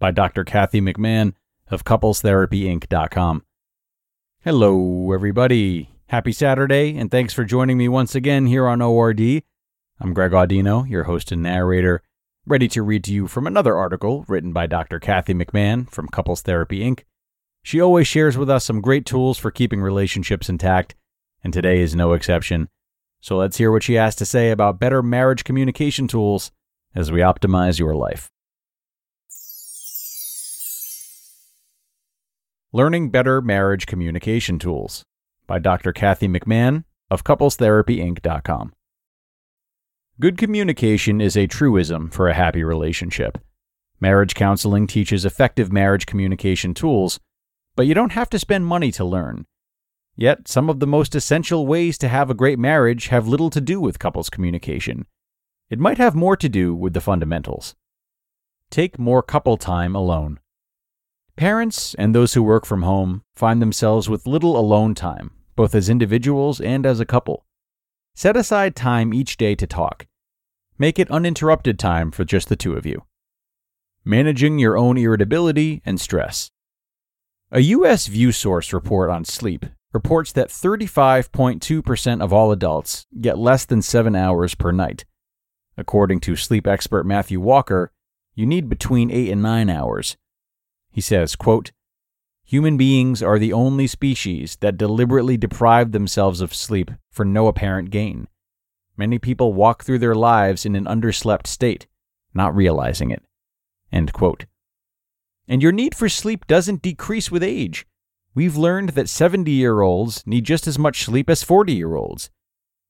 by Dr. Kathy McMahon of CouplesTherapyInc.com. Hello, everybody. Happy Saturday, and thanks for joining me once again here on ORD. I'm Greg Audino, your host and narrator, ready to read to you from another article written by Dr. Kathy McMahon from Couples Therapy Inc. She always shares with us some great tools for keeping relationships intact, and today is no exception. So let's hear what she has to say about better marriage communication tools as we optimize your life. Learning Better Marriage Communication Tools by Dr. Kathy McMahon of CouplesTherapyInc.com. Good communication is a truism for a happy relationship. Marriage counseling teaches effective marriage communication tools, but you don't have to spend money to learn. Yet, some of the most essential ways to have a great marriage have little to do with couples communication. It might have more to do with the fundamentals. Take more couple time alone. Parents and those who work from home find themselves with little alone time, both as individuals and as a couple. Set aside time each day to talk. Make it uninterrupted time for just the two of you. Managing your own irritability and stress. A U.S. ViewSource report on sleep reports that 35.2% of all adults get less than seven hours per night. According to sleep expert Matthew Walker, you need between eight and nine hours. He says, quote, Human beings are the only species that deliberately deprive themselves of sleep for no apparent gain. Many people walk through their lives in an underslept state, not realizing it. End quote. And your need for sleep doesn't decrease with age. We've learned that 70 year olds need just as much sleep as 40 year olds.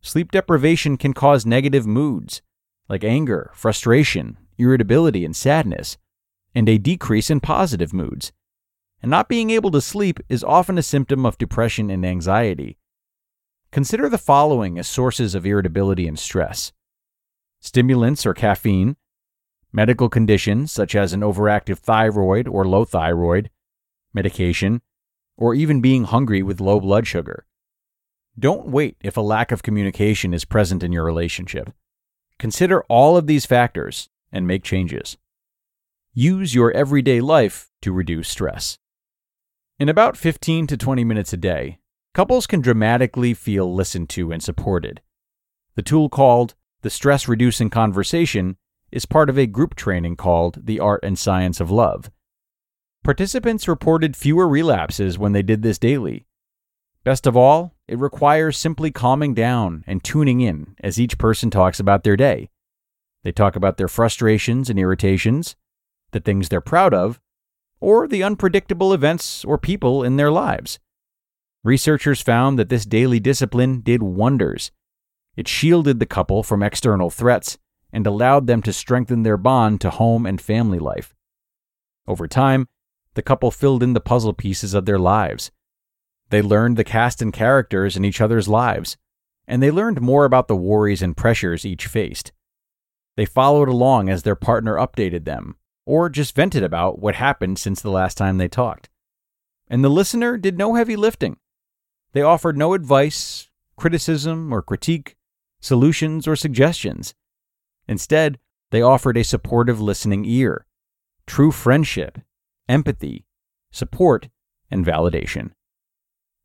Sleep deprivation can cause negative moods, like anger, frustration, irritability, and sadness and a decrease in positive moods. And not being able to sleep is often a symptom of depression and anxiety. Consider the following as sources of irritability and stress stimulants or caffeine, medical conditions such as an overactive thyroid or low thyroid, medication, or even being hungry with low blood sugar. Don't wait if a lack of communication is present in your relationship. Consider all of these factors and make changes. Use your everyday life to reduce stress. In about 15 to 20 minutes a day, couples can dramatically feel listened to and supported. The tool called the Stress Reducing Conversation is part of a group training called The Art and Science of Love. Participants reported fewer relapses when they did this daily. Best of all, it requires simply calming down and tuning in as each person talks about their day. They talk about their frustrations and irritations, the things they're proud of, or the unpredictable events or people in their lives. Researchers found that this daily discipline did wonders. It shielded the couple from external threats and allowed them to strengthen their bond to home and family life. Over time, the couple filled in the puzzle pieces of their lives. They learned the cast and characters in each other's lives, and they learned more about the worries and pressures each faced. They followed along as their partner updated them, or just vented about what happened since the last time they talked. And the listener did no heavy lifting. They offered no advice, criticism, or critique, solutions, or suggestions. Instead, they offered a supportive listening ear, true friendship, empathy, support, and validation.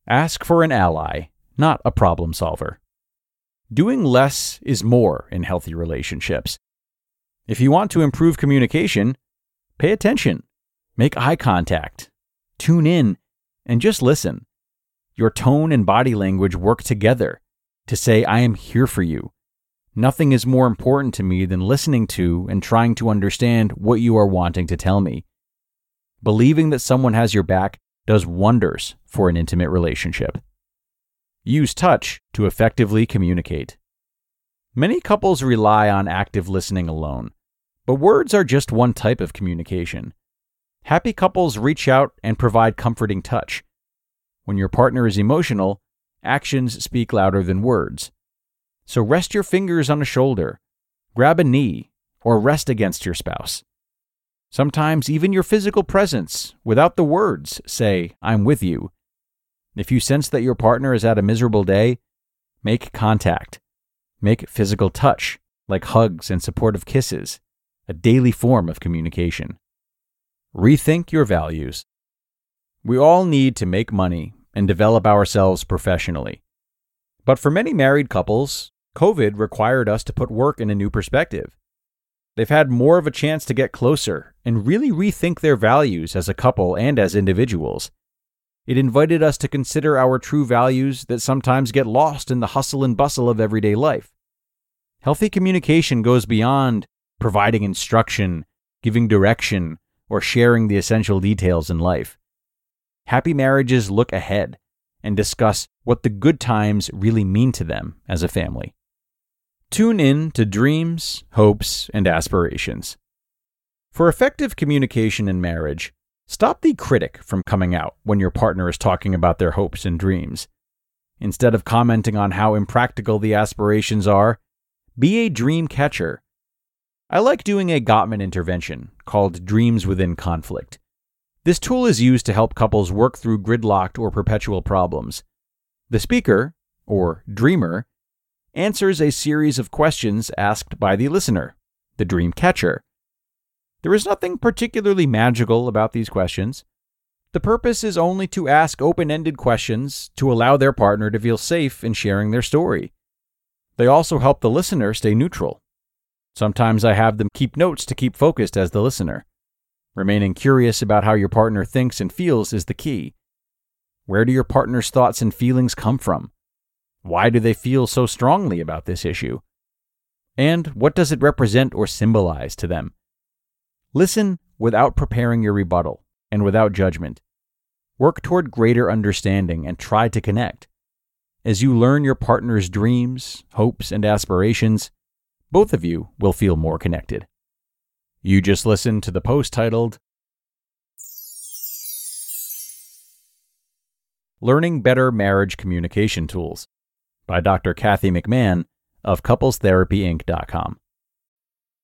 Ask for an ally, not a problem solver. Doing less is more in healthy relationships. If you want to improve communication, pay attention, make eye contact, tune in, and just listen. Your tone and body language work together to say, I am here for you. Nothing is more important to me than listening to and trying to understand what you are wanting to tell me. Believing that someone has your back does wonders for an intimate relationship. Use touch to effectively communicate. Many couples rely on active listening alone, but words are just one type of communication. Happy couples reach out and provide comforting touch. When your partner is emotional, actions speak louder than words. So rest your fingers on a shoulder, grab a knee, or rest against your spouse. Sometimes even your physical presence, without the words, say, I'm with you. If you sense that your partner is at a miserable day, make contact. Make physical touch, like hugs and supportive kisses, a daily form of communication. Rethink your values. We all need to make money and develop ourselves professionally. But for many married couples, COVID required us to put work in a new perspective. They've had more of a chance to get closer and really rethink their values as a couple and as individuals. It invited us to consider our true values that sometimes get lost in the hustle and bustle of everyday life. Healthy communication goes beyond providing instruction, giving direction, or sharing the essential details in life. Happy marriages look ahead and discuss what the good times really mean to them as a family. Tune in to dreams, hopes, and aspirations. For effective communication in marriage, stop the critic from coming out when your partner is talking about their hopes and dreams. Instead of commenting on how impractical the aspirations are, be a dream catcher. I like doing a Gottman intervention called Dreams Within Conflict. This tool is used to help couples work through gridlocked or perpetual problems. The speaker, or dreamer, answers a series of questions asked by the listener, the dream catcher. There is nothing particularly magical about these questions. The purpose is only to ask open ended questions to allow their partner to feel safe in sharing their story. They also help the listener stay neutral. Sometimes I have them keep notes to keep focused as the listener. Remaining curious about how your partner thinks and feels is the key. Where do your partner's thoughts and feelings come from? Why do they feel so strongly about this issue? And what does it represent or symbolize to them? Listen without preparing your rebuttal and without judgment. Work toward greater understanding and try to connect. As you learn your partner's dreams, hopes, and aspirations, both of you will feel more connected. You just listened to the post titled Learning Better Marriage Communication Tools by Dr. Kathy McMahon of couplestherapyinc.com.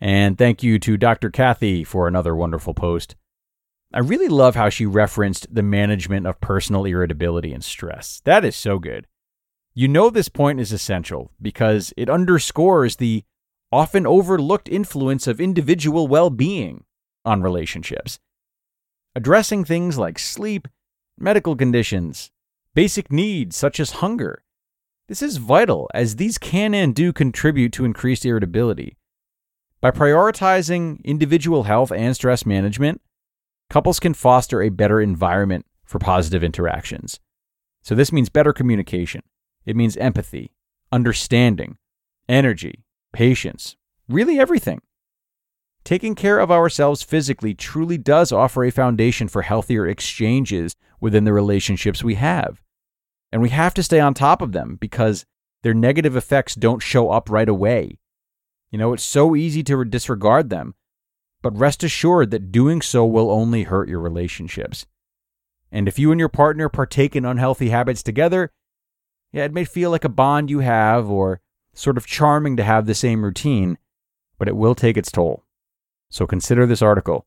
And thank you to Dr. Kathy for another wonderful post. I really love how she referenced the management of personal irritability and stress. That is so good. You know, this point is essential because it underscores the often overlooked influence of individual well being on relationships. Addressing things like sleep, medical conditions, basic needs such as hunger. This is vital as these can and do contribute to increased irritability. By prioritizing individual health and stress management, couples can foster a better environment for positive interactions. So, this means better communication. It means empathy, understanding, energy, patience, really everything. taking care of ourselves physically truly does offer a foundation for healthier exchanges within the relationships we have. And we have to stay on top of them because their negative effects don't show up right away. You know, it's so easy to disregard them, but rest assured that doing so will only hurt your relationships. And if you and your partner partake in unhealthy habits together, yeah, it may feel like a bond you have or sort of charming to have the same routine, but it will take its toll. So consider this article.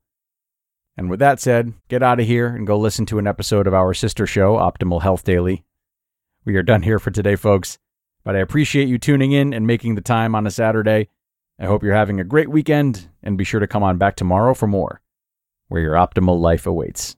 And with that said, get out of here and go listen to an episode of our sister show, Optimal Health Daily. We are done here for today, folks, but I appreciate you tuning in and making the time on a Saturday. I hope you're having a great weekend and be sure to come on back tomorrow for more, where your optimal life awaits.